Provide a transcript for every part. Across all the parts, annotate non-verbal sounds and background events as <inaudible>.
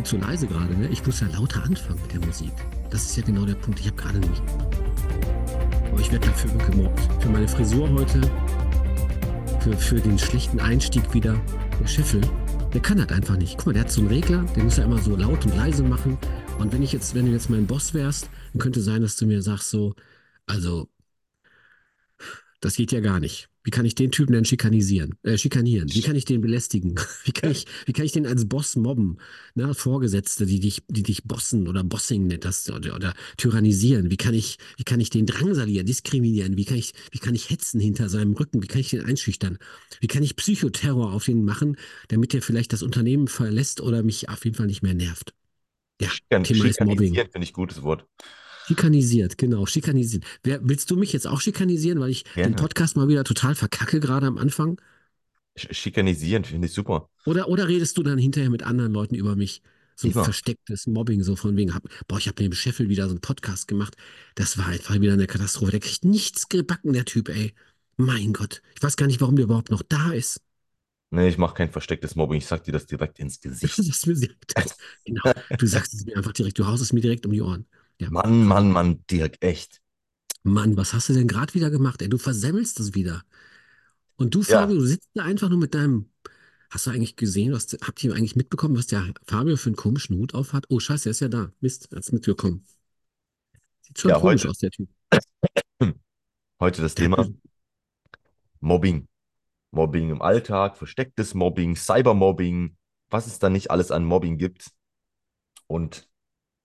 viel zu leise gerade. Ne? Ich muss ja lauter anfangen mit der Musik. Das ist ja genau der Punkt. Ich habe gerade nicht. Aber ich werde dafür gemobbt. Für meine Frisur heute, für, für den schlechten Einstieg wieder. Der Scheffel, der kann das einfach nicht. Guck mal, der hat so einen Regler, den muss er immer so laut und leise machen. Und wenn ich jetzt, wenn du jetzt mein Boss wärst, dann könnte sein, dass du mir sagst so, also, das geht ja gar nicht. Wie kann ich den Typen denn schikanisieren, äh, schikanieren? Wie kann ich den belästigen? <laughs> Wie kann ich, wie kann ich den als Boss mobben? Ne? Vorgesetzte, die dich, die dich bossen oder Bossing nennt das oder, oder tyrannisieren. Wie kann ich, wie kann ich den drangsalieren, diskriminieren? Wie kann ich, wie kann ich hetzen hinter seinem Rücken? Wie kann ich den einschüchtern? Wie kann ich Psychoterror auf ihn machen, damit er vielleicht das Unternehmen verlässt oder mich auf jeden Fall nicht mehr nervt? Ja, Schikan Thema ist Mobbing. Finde ich gutes Wort. Schikanisiert, genau, schikanisiert. Wer, willst du mich jetzt auch schikanisieren, weil ich Gerne. den Podcast mal wieder total verkacke, gerade am Anfang? Schikanisieren finde ich super. Oder, oder redest du dann hinterher mit anderen Leuten über mich? So ein verstecktes Mobbing, so von wegen, hab, boah, ich habe neben Scheffel wieder so einen Podcast gemacht. Das war einfach wieder eine Katastrophe. Der kriegt nichts gebacken, der Typ, ey. Mein Gott. Ich weiß gar nicht, warum der überhaupt noch da ist. Nee, ich mache kein verstecktes Mobbing. Ich sag dir das direkt ins <laughs> Gesicht. Das <laughs> genau. Du sagst es mir einfach direkt. Du haust es mir direkt um die Ohren. Ja. Mann, Mann, Mann, Dirk, echt. Mann, was hast du denn gerade wieder gemacht? Ey, du versemmelst es wieder. Und du, Fabio, ja. du sitzt da einfach nur mit deinem. Hast du eigentlich gesehen, was, habt ihr eigentlich mitbekommen, was der Fabio für einen komischen Hut auf hat? Oh, scheiße, er ist ja da. Mist, er hat mitbekommen. Sieht schon ja, komisch heute, aus, der Typ. <clears throat> Heute das der Thema Mobbing. Mobbing im Alltag, verstecktes Mobbing, Cybermobbing, was es da nicht alles an Mobbing gibt. Und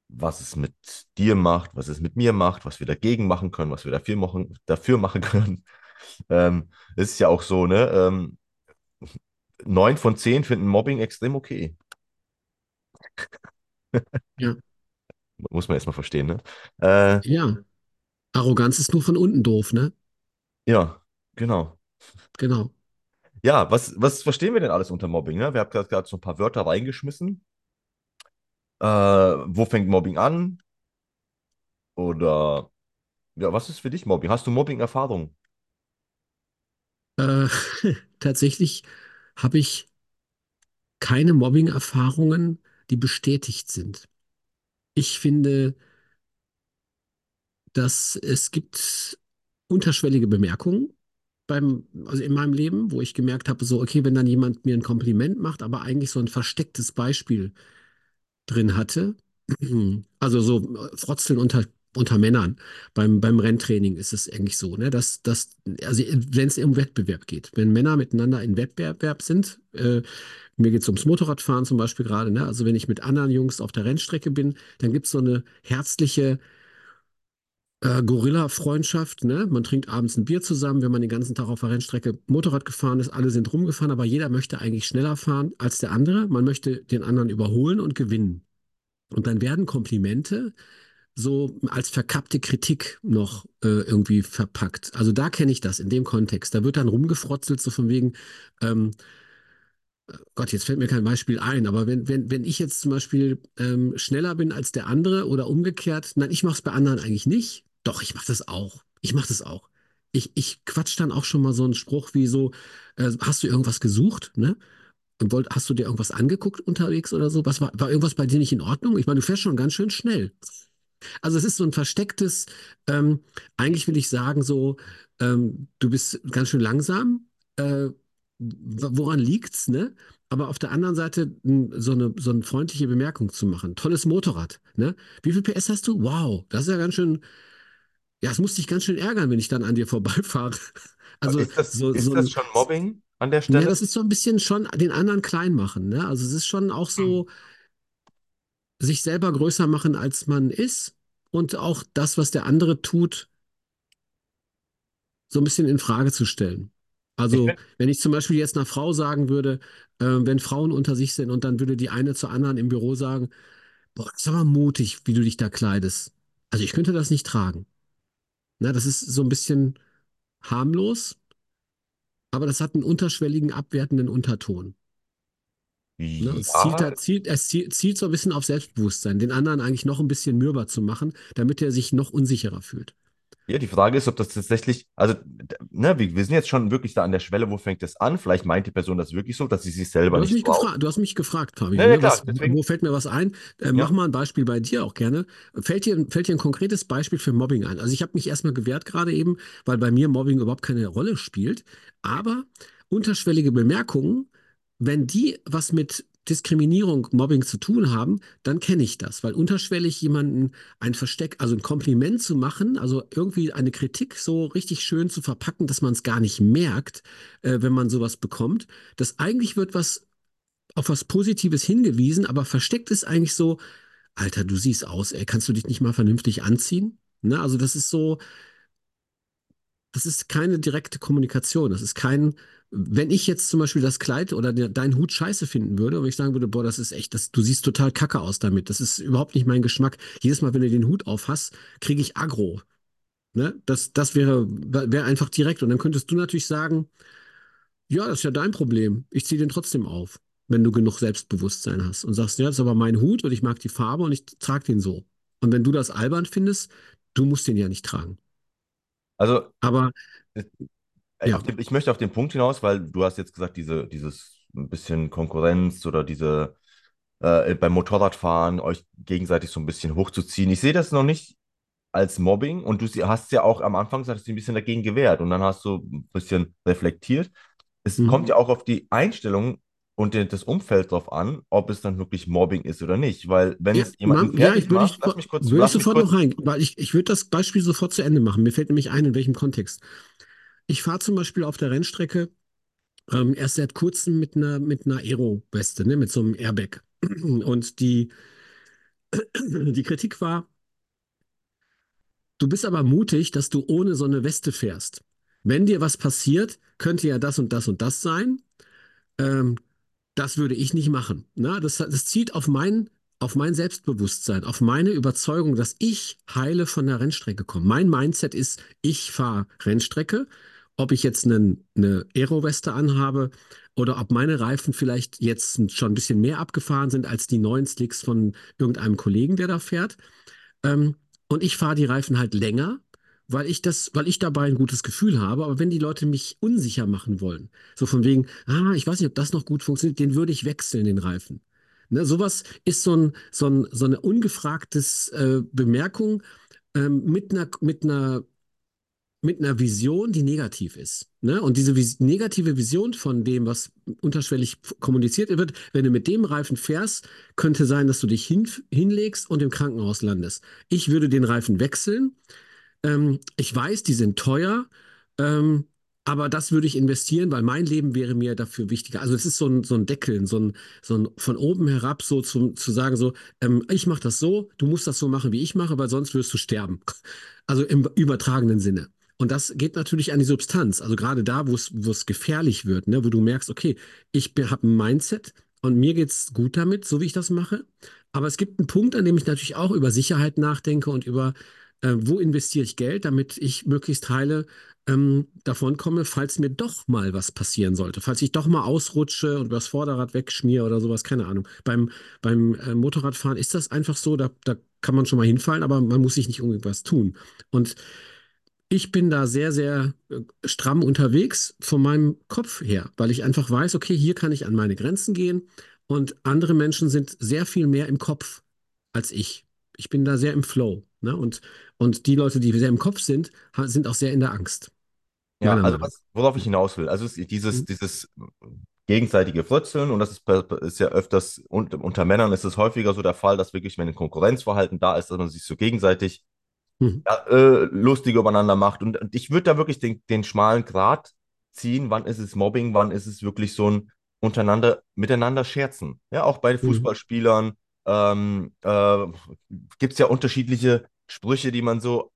was es mit dir macht, was es mit mir macht, was wir dagegen machen können, was wir dafür machen, dafür machen können. <laughs> Ähm, es ist ja auch so, ne? Ähm, neun von zehn finden Mobbing extrem okay. <laughs> Ja. Muss man erstmal verstehen, ne? Äh, ja. Arroganz ist nur von unten doof, ne? Ja, genau. Genau. Ja, was, was verstehen wir denn alles unter Mobbing? Ne? Wir haben gerade so ein paar Wörter reingeschmissen. Äh, wo fängt Mobbing an? Oder ja, was ist für dich Mobbing? Hast du Mobbing-Erfahrung? Äh, <laughs> tatsächlich habe ich keine Mobbing-Erfahrungen, die bestätigt sind. Ich finde, dass es gibt unterschwellige Bemerkungen beim, also in meinem Leben, wo ich gemerkt habe, so, okay, wenn dann jemand mir ein Kompliment macht, aber eigentlich so ein verstecktes Beispiel drin hatte. Also so äh, Frotzeln unter, unter Männern. Beim, beim Renntraining ist es eigentlich so, ne, dass, dass also wenn es um Wettbewerb geht, wenn Männer miteinander in Wettbewerb sind, äh, mir geht es ums Motorradfahren zum Beispiel gerade, ne? Also wenn ich mit anderen Jungs auf der Rennstrecke bin, dann gibt es so eine herzliche äh, Gorilla-Freundschaft, ne? Man trinkt abends ein Bier zusammen, wenn man den ganzen Tag auf der Rennstrecke Motorrad gefahren ist. Alle sind rumgefahren, aber jeder möchte eigentlich schneller fahren als der andere. Man möchte den anderen überholen und gewinnen. Und dann werden Komplimente so als verkappte Kritik noch äh, irgendwie verpackt. Also da kenne ich das in dem Kontext. Da wird dann rumgefrotzelt, so von wegen, ähm, Gott, jetzt fällt mir kein Beispiel ein, aber wenn, wenn, wenn ich jetzt zum Beispiel ähm, schneller bin als der andere oder umgekehrt, nein, ich mache es bei anderen eigentlich nicht. Doch, ich mache das auch. Ich mache das auch. Ich, ich quatsch dann auch schon mal so einen Spruch wie so, äh, hast du irgendwas gesucht, ne? Wollt, hast du dir irgendwas angeguckt unterwegs oder so? Was war, war irgendwas bei dir nicht in Ordnung? Ich meine, du fährst schon ganz schön schnell. Also es ist so ein verstecktes, ähm, eigentlich will ich sagen, so, ähm, du bist ganz schön langsam. Äh, woran liegt's, ne? Aber auf der anderen Seite so eine, so eine freundliche Bemerkung zu machen. Tolles Motorrad, ne? Wie viel PS hast du? Wow, das ist ja ganz schön, ja, es muss dich ganz schön ärgern, wenn ich dann an dir vorbeifahre. <laughs> Also, ist das, so, ist so das schon Mobbing? an der Stelle? Ja, das ist so ein bisschen schon den anderen klein machen. Ne? Also es ist schon auch so, sich selber größer machen, als man ist und auch das, was der andere tut, so ein bisschen in Frage zu stellen. Also, ich wenn ich zum Beispiel jetzt einer Frau sagen würde, äh, wenn Frauen unter sich sind und dann würde die eine zur anderen im Büro sagen, boah, das ist aber mutig, wie du dich da kleidest. Also ich könnte das nicht tragen. Na, das ist so ein bisschen harmlos, aber das hat einen unterschwelligen, abwertenden Unterton. Ne? Es, zielt, da, zielt, es zielt, zielt so ein bisschen auf Selbstbewusstsein, den anderen eigentlich noch ein bisschen mürber zu machen, damit er sich noch unsicherer fühlt. Ja, die Frage ist, ob das tatsächlich, also, ne, wir, wir sind jetzt schon wirklich da an der Schwelle, wo fängt das an? Vielleicht meint die Person das wirklich so, dass sie sich selber Du hast nicht mich gefragt, du hast mich gefragt, Ja, Fabian, ja, ne? klar, Was, wo fällt mir was ein? Äh, mach ja. mal ein Beispiel bei dir auch gerne. Fällt dir, fällt dir ein konkretes Beispiel für Mobbing ein? Also ich habe mich erstmal gewehrt gerade eben, weil bei mir Mobbing überhaupt keine Rolle spielt. Aber unterschwellige Bemerkungen, wenn die was mit Diskriminierung, Mobbing zu tun haben, dann kenne ich das, weil unterschwellig jemanden ein Versteck, also ein Kompliment zu machen, also irgendwie eine Kritik so richtig schön zu verpacken, dass man es gar nicht merkt, äh, wenn man sowas bekommt dass eigentlich wird was auf was Positives hingewiesen, aber versteckt ist eigentlich so, Alter, du siehst aus, ey, kannst du dich nicht mal vernünftig anziehen? Ne? Also das ist so, das ist keine direkte Kommunikation. Das ist kein, wenn ich jetzt zum Beispiel das Kleid oder der, deinen Hut scheiße finden würde und ich sagen würde, boah, das ist echt, das, du siehst total kacke aus damit. Das ist überhaupt nicht mein Geschmack. Jedes Mal, wenn du den Hut auf hast, kriege ich Aggro. Ne? Das, das wäre, wäre einfach direkt. Und dann könntest du natürlich sagen, Ja, das ist ja dein Problem. Ich ziehe den trotzdem auf, wenn du genug Selbstbewusstsein hast und sagst, ja, das ist aber mein Hut und ich mag die Farbe und ich trage den so. Und wenn du das albern findest, du musst den ja nicht tragen. Also, Aber äh, ja, den, ich möchte auf den Punkt hinaus, weil du hast jetzt gesagt, diese, dieses ein bisschen Konkurrenz oder diese äh, beim Motorradfahren euch gegenseitig so ein bisschen hochzuziehen. Ich sehe das noch nicht als Mobbing und du hast ja auch am Anfang gesagt, dass du ein bisschen dagegen gewehrt und dann hast du ein bisschen reflektiert. Es mhm. kommt ja auch auf die Einstellung und das Umfeld drauf an, ob es dann wirklich Mobbing ist oder nicht. Weil wenn Ja, es jemanden Mam- ja, ich würde ich, macht, lass mich kurz, würde ich sofort noch kurz. rein, weil ich, ich würde das Beispiel sofort zu Ende machen. Mir fällt nämlich ein, in welchem Kontext. Ich fahre zum Beispiel auf der Rennstrecke ähm, erst seit kurzem mit einer, mit einer Aero-Weste, ne, mit so einem Airbag. <clears throat> Und die, <clears throat> die Kritik war, Du bist aber mutig, dass du ohne so eine Weste fährst. Wenn dir was passiert, könnte ja das und das und das sein. Ähm, das würde ich nicht machen. Na, das, das zielt auf mein, auf mein Selbstbewusstsein, auf meine Überzeugung, dass ich heile von der Rennstrecke komme. Mein Mindset ist, ich fahre Rennstrecke. Ob ich jetzt einen, eine Aero-Weste anhabe oder ob meine Reifen vielleicht jetzt schon ein bisschen mehr abgefahren sind als die neuen Slicks von irgendeinem Kollegen, der da fährt. Ähm, und ich fahre die Reifen halt länger, weil ich das, weil ich dabei ein gutes Gefühl habe. Aber wenn die Leute mich unsicher machen wollen, so von wegen, ah, ich weiß nicht, ob das noch gut funktioniert, den würde ich wechseln, den Reifen. Ne, sowas ist so ein, so ein, so eine ungefragtes äh, Bemerkung ähm, mit einer, mit einer mit einer Vision, die negativ ist. Ne? Und diese vis negative Vision von dem, was unterschwellig kommuniziert wird, wenn du mit dem Reifen fährst, könnte sein, dass du dich hin hinlegst und im Krankenhaus landest. Ich würde den Reifen wechseln. Ähm, ich weiß, die sind teuer. Ähm, aber das würde ich investieren, weil mein Leben wäre mir dafür wichtiger. Also es ist so ein, so ein Deckeln, so ein, so ein von oben herab so zum, zu sagen, so, ähm, ich mache das so, du musst das so machen, wie ich mache, weil sonst wirst du sterben. <laughs> Also im übertragenen Sinne. Und das geht natürlich an die Substanz. Also gerade da, wo es, es gefährlich wird, ne, wo du merkst, okay, ich habe ein Mindset und mir geht's gut damit, so wie ich das mache. Aber es gibt einen Punkt, an dem ich natürlich auch über Sicherheit nachdenke und über, äh, wo investiere ich Geld, damit ich möglichst heile ähm, davon komme, falls mir doch mal was passieren sollte. Falls ich doch mal ausrutsche und das Vorderrad wegschmiere oder sowas, keine Ahnung. Beim, beim äh, Motorradfahren ist das einfach so, da, da kann man schon mal hinfallen, aber man muss sich nicht unbedingt was tun. Und ich bin da sehr, sehr äh, stramm unterwegs von meinem Kopf her, weil ich einfach weiß, okay, hier kann ich an meine Grenzen gehen und andere Menschen sind sehr viel mehr im Kopf als ich. Ich bin da sehr im Flow, ne? Und, und die Leute, die sehr im Kopf sind, sind auch sehr in der Angst, Ja, also was, worauf ich hinaus will, also dieses, nach. dieses gegenseitige Frötzeln und das ist, ist ja öfters, und, unter Männern ist es häufiger so der Fall, dass wirklich, wenn ein Konkurrenzverhalten da ist, dass man sich so gegenseitig Mhm. ja, äh, lustig übereinander macht. Und, und ich würde da wirklich den, den schmalen Grat ziehen, wann ist es Mobbing, wann ist es wirklich so ein untereinander, miteinander scherzen. Ja, auch bei Mhm. Fußballspielern ähm, äh, gibt es ja unterschiedliche Sprüche, die man so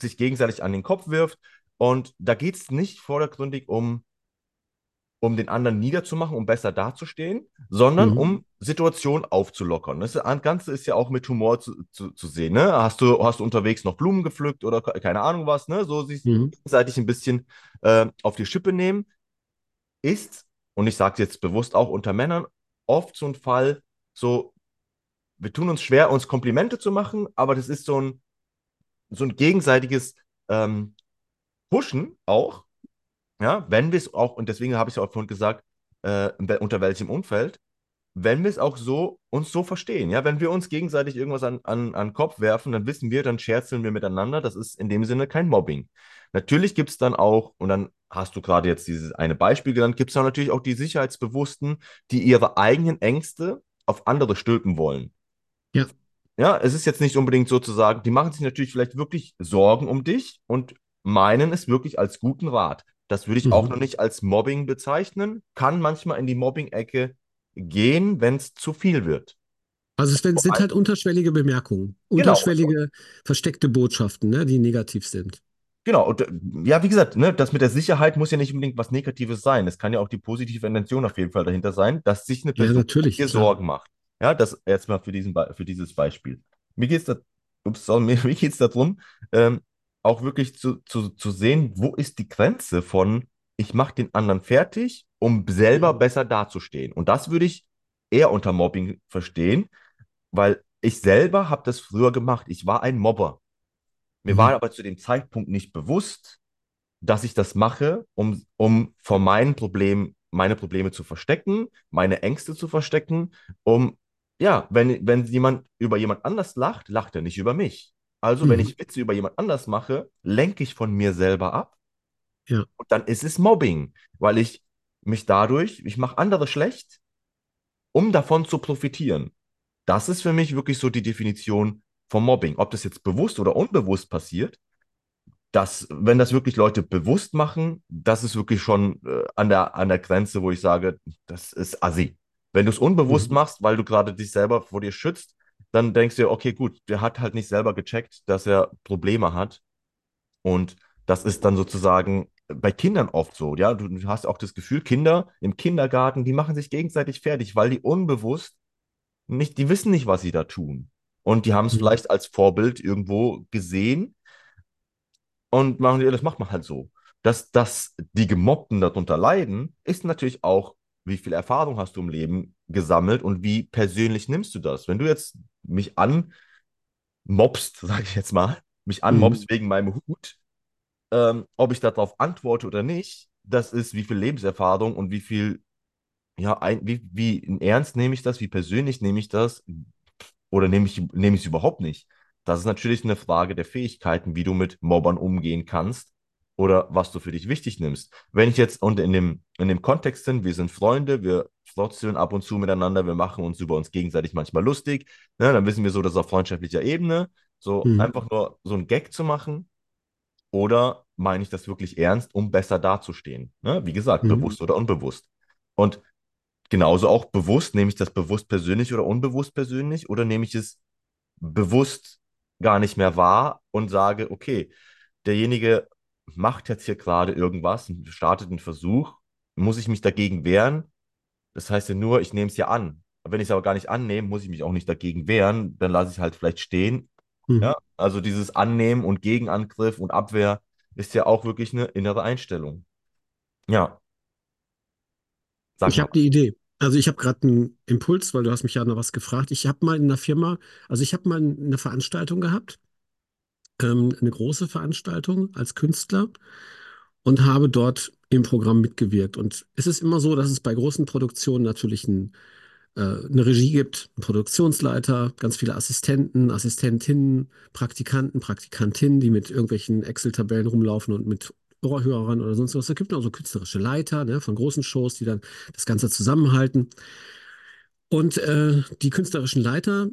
sich gegenseitig an den Kopf wirft. Und da geht es nicht vordergründig um um den anderen niederzumachen, um besser dazustehen, sondern Mhm. um Situationen aufzulockern. Das Ganze ist ja auch mit Humor zu, zu, zu sehen. Ne? Hast du, hast du unterwegs noch Blumen gepflückt oder keine Ahnung was, ne? So sich Mhm. gegenseitig ein bisschen äh, auf die Schippe nehmen, ist, und ich sage es jetzt bewusst auch unter Männern, oft so ein Fall, so, wir tun uns schwer, uns Komplimente zu machen, aber das ist so ein, so ein gegenseitiges ähm, pushen auch, ja, wenn wir es auch, und deswegen habe ich es auch vorhin gesagt, äh, unter welchem Umfeld, wenn wir es auch so uns so verstehen, ja, wenn wir uns gegenseitig irgendwas an, an, an den Kopf werfen, dann wissen wir, dann scherzeln wir miteinander. Das ist in dem Sinne kein Mobbing. Natürlich gibt es dann auch, und dann hast du gerade jetzt dieses eine Beispiel genannt, gibt es dann natürlich auch die Sicherheitsbewussten, die ihre eigenen Ängste auf andere stülpen wollen. Ja. Ja, es ist jetzt nicht unbedingt sozusagen, die machen sich natürlich vielleicht wirklich Sorgen um dich und meinen es wirklich als guten Rat. Das würde ich auch Mhm. noch nicht als Mobbing bezeichnen, kann manchmal in die Mobbing-Ecke gehen, wenn es zu viel wird. Also es sind sind halt unterschwellige Bemerkungen, Genau, unterschwellige versteckte Botschaften, ne, die negativ sind. genau. Und, äh, ja, wie gesagt, ne, das mit der Sicherheit muss ja nicht unbedingt was Negatives sein. Es kann ja auch die positive Intention auf jeden Fall dahinter sein, dass sich eine Ja, Person natürlich, dir. Sorgen macht. Ja, das jetzt mal für, diesen, für dieses Beispiel. Mir geht es da, ups, sorry, <laughs> mir, mir geht's darum, ähm, auch wirklich zu, zu, zu sehen, wo ist die Grenze von, ich mache den anderen fertig, um selber besser dazustehen. Und das würde ich eher unter Mobbing verstehen, weil ich selber habe das früher gemacht. Ich war ein Mobber. Mir war Mhm. aber zu dem Zeitpunkt nicht bewusst, dass ich das mache, um, um vor meinen Problemen, meine Probleme zu verstecken, meine Ängste zu verstecken, um, ja, wenn, wenn jemand über jemand anders lacht, lacht er nicht über mich. Also, wenn Mhm. ich Witze über jemand anders mache, lenke ich von mir selber ab Ja. und dann ist es Mobbing, weil ich mich dadurch, ich mache andere schlecht, um davon zu profitieren. Das ist für mich wirklich so die Definition vom Mobbing. Ob das jetzt bewusst oder unbewusst passiert, das, wenn das wirklich Leute bewusst machen, das ist wirklich schon äh, an der, an der Grenze, wo ich sage, das ist assi. Wenn du es unbewusst Mhm. machst, weil du gerade dich selber vor dir schützt, dann denkst du dir, okay, gut, der hat halt nicht selber gecheckt, dass er Probleme hat. Und das ist dann sozusagen bei Kindern oft so, ja. Du, hast auch das Gefühl, Kinder im Kindergarten, die machen sich gegenseitig fertig, weil die unbewusst nicht, die wissen nicht, was sie da tun. Und die haben es Mhm. vielleicht als Vorbild irgendwo gesehen und machen, das macht man halt so. Dass, dass die Gemobbten darunter leiden, ist natürlich auch, wie viel Erfahrung hast du im Leben gesammelt und wie persönlich nimmst du das? Wenn du jetzt mich anmobst, <laughs> sage ich jetzt mal, mich Mhm. anmobst wegen meinem Hut, ähm, ob ich darauf antworte oder nicht, das ist, wie viel Lebenserfahrung und wie viel, ja, ein, wie, wie in Ernst nehme ich das, wie persönlich nehme ich das oder nehme ich, nehme ich es überhaupt nicht? Das ist natürlich eine Frage der Fähigkeiten, wie du mit Mobbern umgehen kannst oder was du für dich wichtig nimmst. Wenn ich jetzt und in dem, in dem Kontext sind, wir sind Freunde, wir flotzeln ab und zu miteinander, wir machen uns über uns gegenseitig manchmal lustig, ne, dann wissen wir so, das ist auf freundschaftlicher Ebene, so Mhm. einfach nur so ein Gag zu machen oder meine ich das wirklich ernst, um besser dazustehen? Ne? Wie gesagt, Mhm. bewusst oder unbewusst. Und genauso auch bewusst, nehme ich das bewusst persönlich oder unbewusst persönlich oder nehme ich es bewusst gar nicht mehr wahr und sage, okay, derjenige macht jetzt hier gerade irgendwas und startet einen Versuch, muss ich mich dagegen wehren? Das heißt ja nur, ich nehme es ja an. Wenn ich es aber gar nicht annehme, muss ich mich auch nicht dagegen wehren, dann lasse ich es halt vielleicht stehen. Mhm. Ja, also dieses Annehmen und Gegenangriff und Abwehr ist ja auch wirklich eine innere Einstellung. Ja, sag Ich habe die. Idee. Also ich habe gerade einen Impuls, weil du hast mich ja noch was gefragt. Ich habe mal in einer Firma, also ich habe mal eine Veranstaltung gehabt, ähm, eine große Veranstaltung als Künstler und habe dort im Programm mitgewirkt. Und es ist immer so, dass es bei großen Produktionen natürlich ein, äh, eine Regie gibt, einen Produktionsleiter, ganz viele Assistenten, Assistentinnen, Praktikanten, Praktikantinnen, die mit irgendwelchen Excel-Tabellen rumlaufen und mit Ohrhörern oder sonst was. Es gibt auch so künstlerische Leiter, ne, von großen Shows, die dann das Ganze zusammenhalten. Und äh, die künstlerischen Leiter,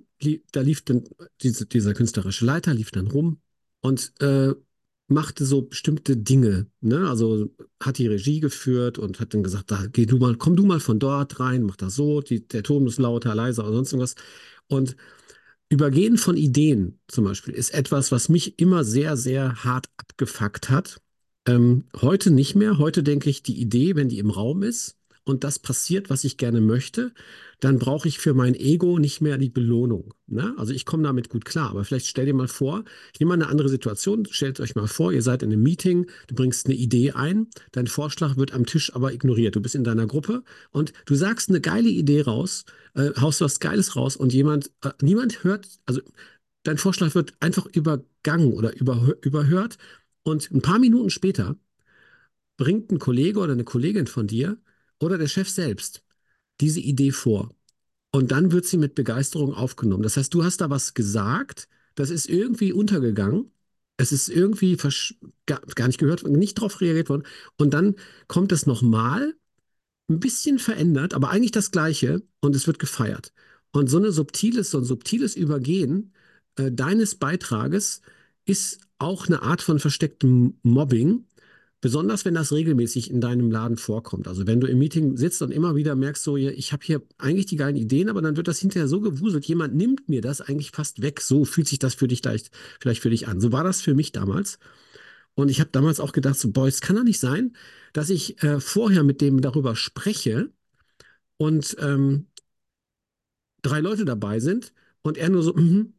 da lief dann, diese, dieser künstlerische Leiter lief dann rum und äh, machte so bestimmte Dinge, ne? Also hat die Regie geführt und hat dann gesagt, da geh du mal, komm du mal von dort rein, mach das so, die, der Ton ist lauter, leiser oder sonst irgendwas. Und Übergehen von Ideen zum Beispiel ist etwas, was mich immer sehr, sehr hart abgefuckt hat. Ähm, heute nicht mehr. Heute denke ich, die Idee, wenn die im Raum ist und das passiert, was ich gerne möchte, dann brauche ich für mein Ego nicht mehr die Belohnung. Ne? Also ich komme damit gut klar. Aber vielleicht stell dir mal vor, ich nehme mal eine andere Situation. Stellt euch mal vor, ihr seid in einem Meeting, du bringst eine Idee ein, dein Vorschlag wird am Tisch aber ignoriert. Du bist in deiner Gruppe und du sagst eine geile Idee raus äh, haust was Geiles raus und jemand, äh, niemand hört, also dein Vorschlag wird einfach übergangen oder überhö überhört Und ein paar Minuten später bringt ein Kollege oder eine Kollegin von dir oder der Chef selbst diese Idee vor. Und dann wird sie mit Begeisterung aufgenommen. Das heißt, du hast da was gesagt, das ist irgendwie untergegangen. Es ist irgendwie gar, gar nicht gehört, nicht darauf reagiert worden. Und dann kommt es nochmal, ein bisschen verändert, aber eigentlich das Gleiche und es wird gefeiert. Und so, eine subtiles, so ein subtiles Übergehen äh, deines Beitrages ist auch eine Art von verstecktem Mobbing, Besonders wenn das regelmäßig in deinem Laden vorkommt. Also wenn du im Meeting sitzt und immer wieder merkst, so, ich habe hier eigentlich die geilen Ideen, aber dann wird das hinterher so gewuselt, jemand nimmt mir das eigentlich fast weg. So fühlt sich das für dich vielleicht, vielleicht für dich an. So war das für mich damals. Und ich habe damals auch gedacht, so, boah, es kann doch nicht sein, dass ich äh, vorher mit dem darüber spreche und ähm, drei Leute dabei sind und er nur so, mm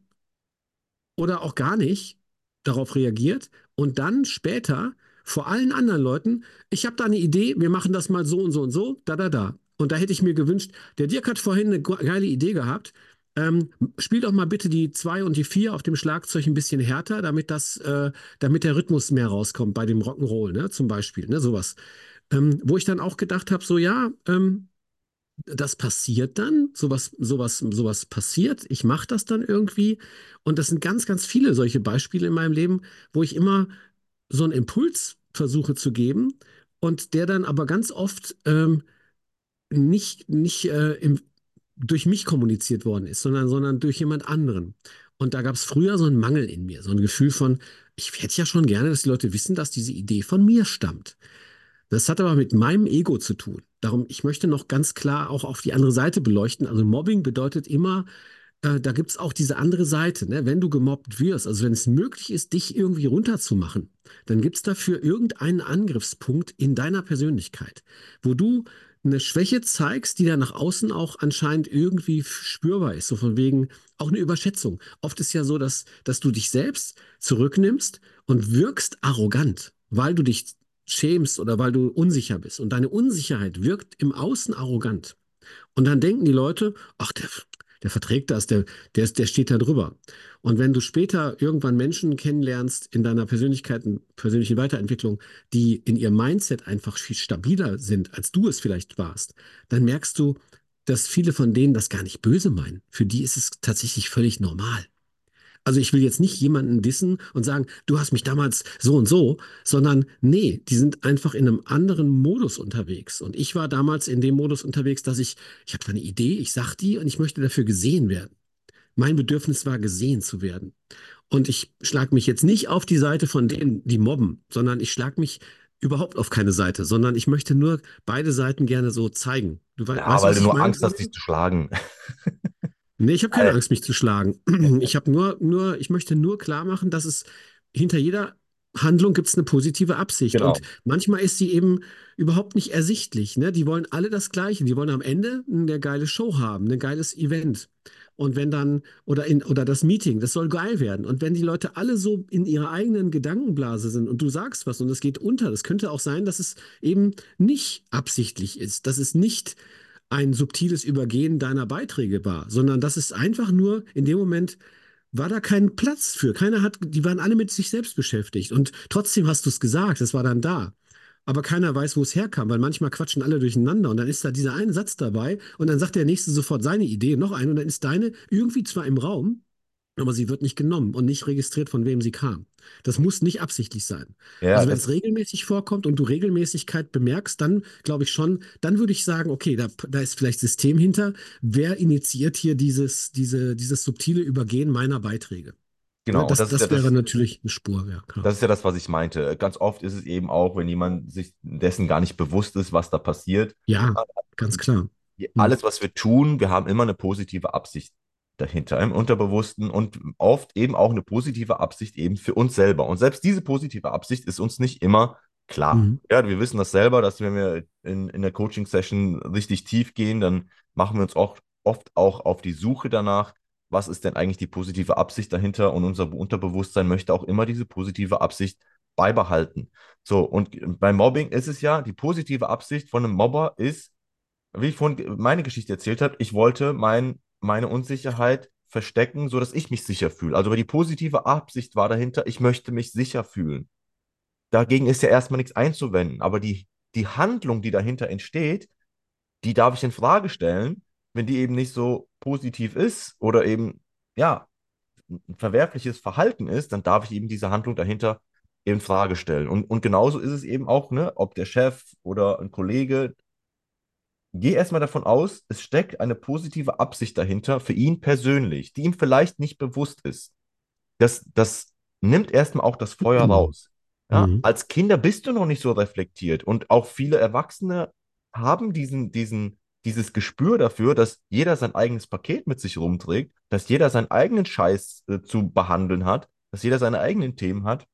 oder auch gar nicht darauf reagiert und dann später vor allen anderen Leuten, ich habe da eine Idee, wir machen das mal so und so und so, da, da, da. Und da hätte ich mir gewünscht, der Dirk hat vorhin eine geile Idee gehabt. Ähm, spiel doch mal bitte die zwei und die vier auf dem Schlagzeug ein bisschen härter, damit das, äh, damit der Rhythmus mehr rauskommt bei dem Rock'n'Roll, ne, zum Beispiel, ne, sowas. Ähm, wo ich dann auch gedacht habe, so ja, ähm, das passiert dann, sowas, sowas, sowas passiert. Ich mache das dann irgendwie. Und das sind ganz, ganz viele solche Beispiele in meinem Leben, wo ich immer so einen Impuls versuche zu geben und der dann aber ganz oft ähm, nicht, nicht äh, im, durch mich kommuniziert worden ist, sondern, sondern durch jemand anderen. Und da gab es früher so einen Mangel in mir, so ein Gefühl von, ich hätte ja schon gerne, dass die Leute wissen, dass diese Idee von mir stammt. Das hat aber mit meinem Ego zu tun. Darum, ich möchte noch ganz klar auch auf die andere Seite beleuchten. Also Mobbing bedeutet immer, äh, da gibt es auch diese andere Seite. Ne? Wenn du gemobbt wirst, also wenn es möglich ist, dich irgendwie runterzumachen, dann gibt es dafür irgendeinen Angriffspunkt in deiner Persönlichkeit, wo du eine Schwäche zeigst, die dann nach außen auch anscheinend irgendwie spürbar ist. So von wegen auch eine Überschätzung. Oft ist ja so, dass, dass du dich selbst zurücknimmst und wirkst arrogant, weil du dich schämst oder weil du unsicher bist. Und deine Unsicherheit wirkt im Außen arrogant. Und dann denken die Leute, ach, der, der verträgt das, der, der, der steht da drüber. Und wenn du später irgendwann Menschen kennenlernst in deiner Persönlichkeit, persönlichen Weiterentwicklung, die in ihrem Mindset einfach viel stabiler sind, als du es vielleicht warst, dann merkst du, dass viele von denen das gar nicht böse meinen. Für die ist es tatsächlich völlig normal. Also ich will jetzt nicht jemanden dissen und sagen, du hast mich damals so und so, sondern nee, die sind einfach in einem anderen Modus unterwegs. Und ich war damals in dem Modus unterwegs, dass ich, ich habe eine Idee, ich sag die und ich möchte dafür gesehen werden. Mein Bedürfnis war, gesehen zu werden. Und ich schlage mich jetzt nicht auf die Seite von denen, die mobben, sondern ich schlage mich überhaupt auf keine Seite, sondern ich möchte nur beide Seiten gerne so zeigen. Du ja, weißt, weil du nur Angst hast, dich zu schlagen. <laughs> Nee, ich habe keine Angst, mich zu schlagen. <clears throat> Ich habe nur, nur, ich möchte nur klar machen, dass es hinter jeder Handlung gibt es eine positive Absicht. Genau. Und manchmal ist sie eben überhaupt nicht ersichtlich. Ne? Die wollen alle das Gleiche. Die wollen am Ende eine geile Show haben, ein geiles Event. Und wenn dann, oder, in, oder das Meeting, das soll geil werden. Und wenn die Leute alle so in ihrer eigenen Gedankenblase sind und du sagst was und es geht unter, das könnte auch sein, dass es eben nicht absichtlich ist, dass es nicht ein subtiles Übergehen deiner Beiträge war, sondern das ist einfach nur in dem Moment war da kein Platz für. Keiner hat, die waren alle mit sich selbst beschäftigt. Und trotzdem hast du es gesagt, es war dann da. Aber keiner weiß, wo es herkam, weil manchmal quatschen alle durcheinander und dann ist da dieser eine Satz dabei und dann sagt der nächste sofort seine Idee, noch eine und dann ist deine irgendwie zwar im Raum, aber sie wird nicht genommen und nicht registriert, von wem sie kam. Das muss nicht absichtlich sein. Ja, also wenn es regelmäßig vorkommt und du Regelmäßigkeit bemerkst, dann glaube ich schon, dann würde ich sagen, okay, da, da ist vielleicht System hinter. Wer initiiert hier dieses, diese, dieses subtile Übergehen meiner Beiträge? Genau, das, das, das ja wäre das, natürlich eine Spur. Ja, klar. Das ist ja das, was ich meinte. Ganz oft ist es eben auch, wenn jemand sich dessen gar nicht bewusst ist, was da passiert. Ja, ganz klar. Alles, was wir tun, wir haben immer eine positive Absicht dahinter im Unterbewussten und oft eben auch eine positive Absicht eben für uns selber. Und selbst diese positive Absicht ist uns nicht immer klar. Mhm. Ja, wir wissen das selber, dass wenn wir in, in der Coaching-Session richtig tief gehen, dann machen wir uns auch oft auch auf die Suche danach, was ist denn eigentlich die positive Absicht dahinter und unser Unterbewusstsein möchte auch immer diese positive Absicht beibehalten. So, und beim Mobbing ist es ja, die positive Absicht von einem Mobber ist, wie ich vorhin meine Geschichte erzählt habe, ich wollte mein meine Unsicherheit verstecken, sodass ich mich sicher fühle. Also die positive Absicht war dahinter, ich möchte mich sicher fühlen. dagegen ist ja erstmal nichts einzuwenden. Aber die, die Handlung, die dahinter entsteht, die darf ich in Frage stellen, wenn die eben nicht so positiv ist oder eben, ja, ein verwerfliches Verhalten ist, dann darf ich eben diese Handlung dahinter in Frage stellen. Und, und genauso ist es eben auch, ne, ob der Chef oder ein Kollege, geh erstmal davon aus, es steckt eine positive Absicht dahinter für ihn persönlich, die ihm vielleicht nicht bewusst ist. Das, das nimmt erstmal auch das Feuer raus. Ja, Mhm. als Kinder bist du noch nicht so reflektiert und auch viele Erwachsene haben diesen, diesen, dieses Gespür dafür, dass jeder sein eigenes Paket mit sich rumträgt, dass jeder seinen eigenen Scheiß äh, zu behandeln hat, dass jeder seine eigenen Themen hat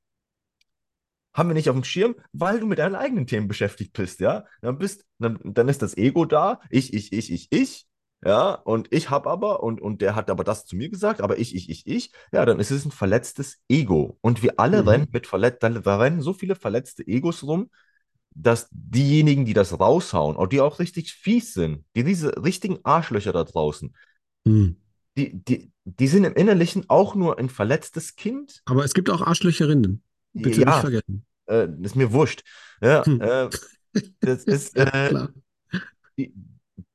haben wir nicht auf dem Schirm, weil du mit deinen eigenen Themen beschäftigt bist, ja. Dann bist, dann, dann ist das Ego da, ich, ich, ich, ich, ich, ja, und ich habe aber, und, und der hat aber das zu mir gesagt, aber ich, ich, ich, ich, ja, dann ist es ein verletztes Ego. Und wir alle rennen Mhm. mit verletzt, da, da rennen so viele verletzte Egos rum, dass diejenigen, die das raushauen, und die auch richtig fies sind, die diese richtigen Arschlöcher da draußen, Mhm. die, die, die sind im Innerlichen auch nur ein verletztes Kind. Aber es gibt auch Arschlöcherinnen. Bitte nicht Ja, vergessen. äh, ist mir wurscht. Ja, Hm. äh, das <laughs> ist, äh, die,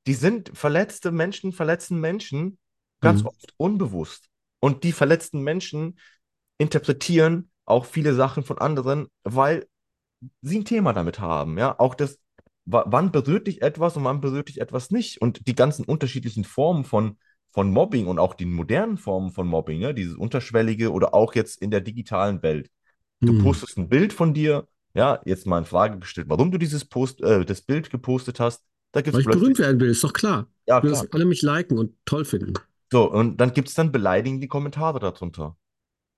die sind verletzte Menschen, verletzen Menschen ganz Mhm. oft unbewusst. Und die verletzten Menschen interpretieren auch viele Sachen von anderen, weil sie ein Thema damit haben. Ja, auch das, wa- wann berührt dich etwas und wann berührt dich etwas nicht. Und die ganzen unterschiedlichen Formen von, von Mobbing und auch die modernen Formen von Mobbing, ne, dieses unterschwellige oder auch jetzt in der digitalen Welt. Du Mhm. postest ein Bild von dir, ja, jetzt mal in Frage gestellt, warum du dieses Post, äh, das Bild gepostet hast. Da gibt Weil ich berühmt werden will, ist doch klar. ja klar. dass alle mich liken und toll finden. So, und dann gibt es dann beleidigende Kommentare darunter.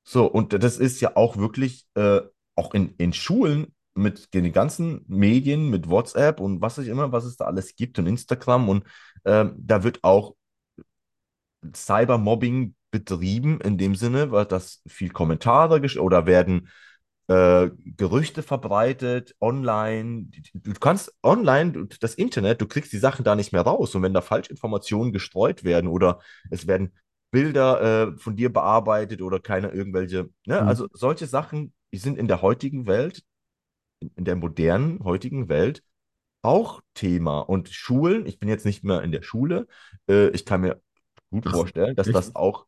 So, und das ist ja auch wirklich, äh, auch in, in Schulen mit den ganzen Medien, mit WhatsApp und was ich immer, was es da alles gibt und Instagram und ähm, da wird auch Cybermobbing betrieben in dem Sinne, weil das viel Kommentare oder werden äh, Gerüchte verbreitet online. Du kannst online, das Internet, du kriegst die Sachen da nicht mehr raus. Und wenn da Falschinformationen gestreut werden oder es werden Bilder äh, von dir bearbeitet oder keine irgendwelche, ne? Mhm. Also solche Sachen, die sind in der heutigen Welt, in der modernen heutigen Welt auch Thema. Und Schulen, ich bin jetzt nicht mehr in der Schule, äh, ich kann mir gut Ach, vorstellen, dass echt? das auch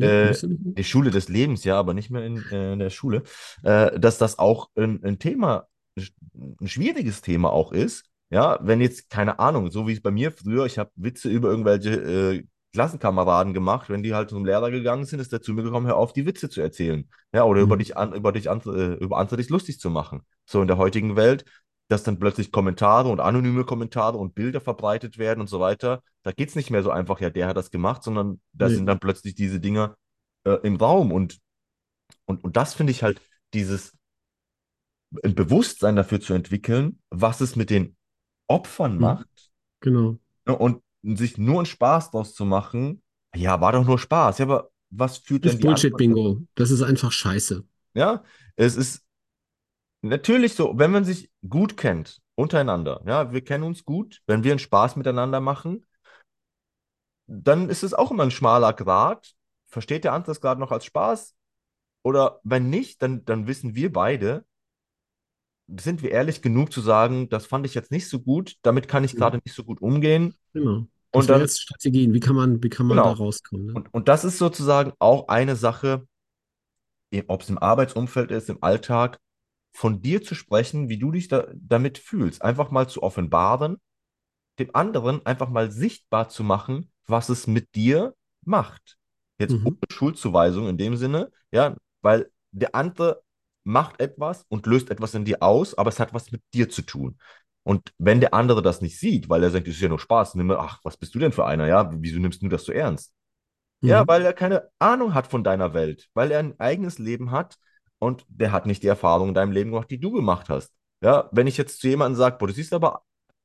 äh, mehr? die Schule des Lebens, ja, aber nicht mehr in, äh, in der Schule, äh, dass das auch ein, ein Thema, ein schwieriges Thema auch ist. Ja, wenn jetzt, keine Ahnung, so wie es bei mir früher, ich habe Witze über irgendwelche äh, Klassenkameraden gemacht, wenn die halt zum Lehrer gegangen sind, ist der zu mir gekommen, hör auf, die Witze zu erzählen. Ja, oder über Mhm. dich an, über dich an, äh, über andere dich lustig zu machen. So in der heutigen Welt, dass dann plötzlich Kommentare und anonyme Kommentare und Bilder verbreitet werden und so weiter. Da geht es nicht mehr so einfach, ja, der hat das gemacht, sondern da Nee. sind dann plötzlich diese Dinger äh, im Raum. Und, und, und das finde ich halt, dieses ein Bewusstsein dafür zu entwickeln, was es mit den Opfern Mhm. macht Genau. und sich nur einen Spaß draus zu machen. Ja, war doch nur Spaß. Ja, aber was führt Das denn anderen? Bullshit-Bingo. Das ist einfach scheiße. Ja, es ist natürlich so, wenn man sich gut kennt untereinander, ja, wir kennen uns gut, wenn wir einen Spaß miteinander machen, dann ist es auch immer ein schmaler Grat. Versteht der andere es gerade noch als Spaß? Oder wenn nicht, dann, dann wissen wir beide, sind wir ehrlich genug zu sagen, das fand ich jetzt nicht so gut, damit kann ich gerade nicht so gut umgehen. Genau. Und Das wäre dann, jetzt Strategien. Wie kann man, wie kann man da genau. rauskommen? Ne? Und, und das ist sozusagen auch eine Sache, ob es im Arbeitsumfeld ist, im Alltag, von dir zu sprechen, wie du dich da, damit fühlst. Einfach mal zu offenbaren, dem anderen einfach mal sichtbar zu machen, was es mit dir macht. Jetzt ohne Mhm. Schuldzuweisung in dem Sinne, ja, weil der andere macht etwas und löst etwas in dir aus, aber es hat was mit dir zu tun. Und wenn der andere das nicht sieht, weil er sagt, das ist ja nur Spaß, nimm, ach, was bist du denn für einer, ja, wieso nimmst du das so ernst? Ja, Mhm. weil er keine Ahnung hat von deiner Welt, weil er ein eigenes Leben hat und der hat nicht die Erfahrung in deinem Leben gemacht, die du gemacht hast. Ja, wenn ich jetzt zu jemandem sage, boah, du siehst aber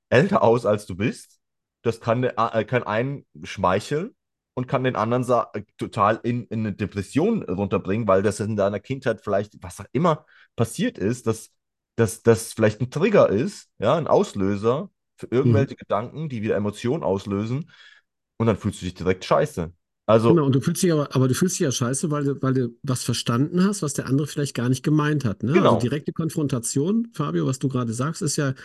älter aus, als du bist, das kann, der- äh, kann einen schmeicheln und kann den anderen äh, total in, in eine Depression runterbringen, weil das in deiner Kindheit vielleicht, was auch immer passiert ist, dass dass das vielleicht ein Trigger ist, ja, ein Auslöser für Mhm. irgendwelche Gedanken, die wieder Emotionen auslösen und dann fühlst du dich direkt scheiße. Genau, Also, und du fühlst dich aber, aber du fühlst dich ja scheiße, weil du, weil du was verstanden hast, was der andere vielleicht gar nicht gemeint hat. Ne? Also genau. direkte Konfrontation, Fabio, was du gerade sagst, ist ja,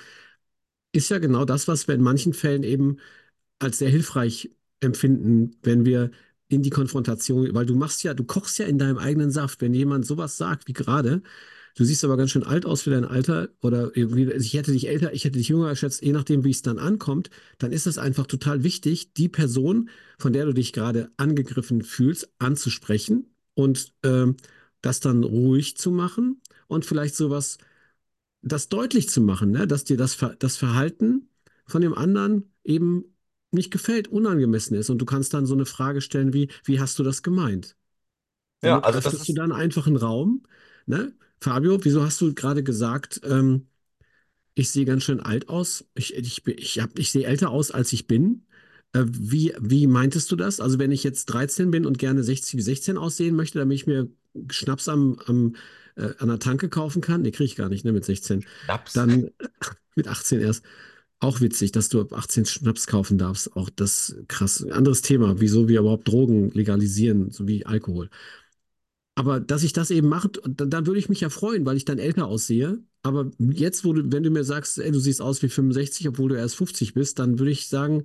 ist ja genau das, was wir in manchen Fällen eben als sehr hilfreich empfinden, wenn wir in die Konfrontation, weil du machst ja, du kochst ja in deinem eigenen Saft, wenn jemand sowas sagt wie gerade, du siehst aber ganz schön alt aus für dein Alter oder irgendwie, ich hätte dich älter, ich hätte dich jünger geschätzt, je nachdem, wie es dann ankommt, dann ist es einfach total wichtig, die Person, von der du dich gerade angegriffen fühlst, anzusprechen und ähm, das dann ruhig zu machen und vielleicht sowas das deutlich zu machen, ne? dass dir das, das Verhalten von dem anderen eben nicht gefällt, unangemessen ist. Und du kannst dann so eine Frage stellen wie, wie hast du das gemeint? Ja, also das öffnest du ist, dann einfach einen Raum. Ne? Fabio, wieso hast du gerade gesagt, ähm, ich sehe ganz schön alt aus. Ich, ich, ich, hab, ich sehe älter aus, als ich bin. Äh, wie, wie meintest du das? Also, wenn ich jetzt 13 bin und gerne 60 wie 16 aussehen möchte, damit ich mir Schnaps am, am, äh, an der Tanke kaufen kann, nee, kriege ich gar nicht, ne, mit 16, Schnaps. dann <laughs> mit 18 erst. Auch witzig, dass du ab 18 Schnaps kaufen darfst. Auch das krass. Anderes Thema, wieso wir überhaupt Drogen legalisieren, so wie Alkohol. Aber dass ich das eben mache, dann, dann würde ich mich ja freuen, weil ich dann älter aussehe. Aber jetzt, wo du, wenn du mir sagst, ey, du siehst aus wie 65, obwohl du erst 50 bist, dann würde ich sagen,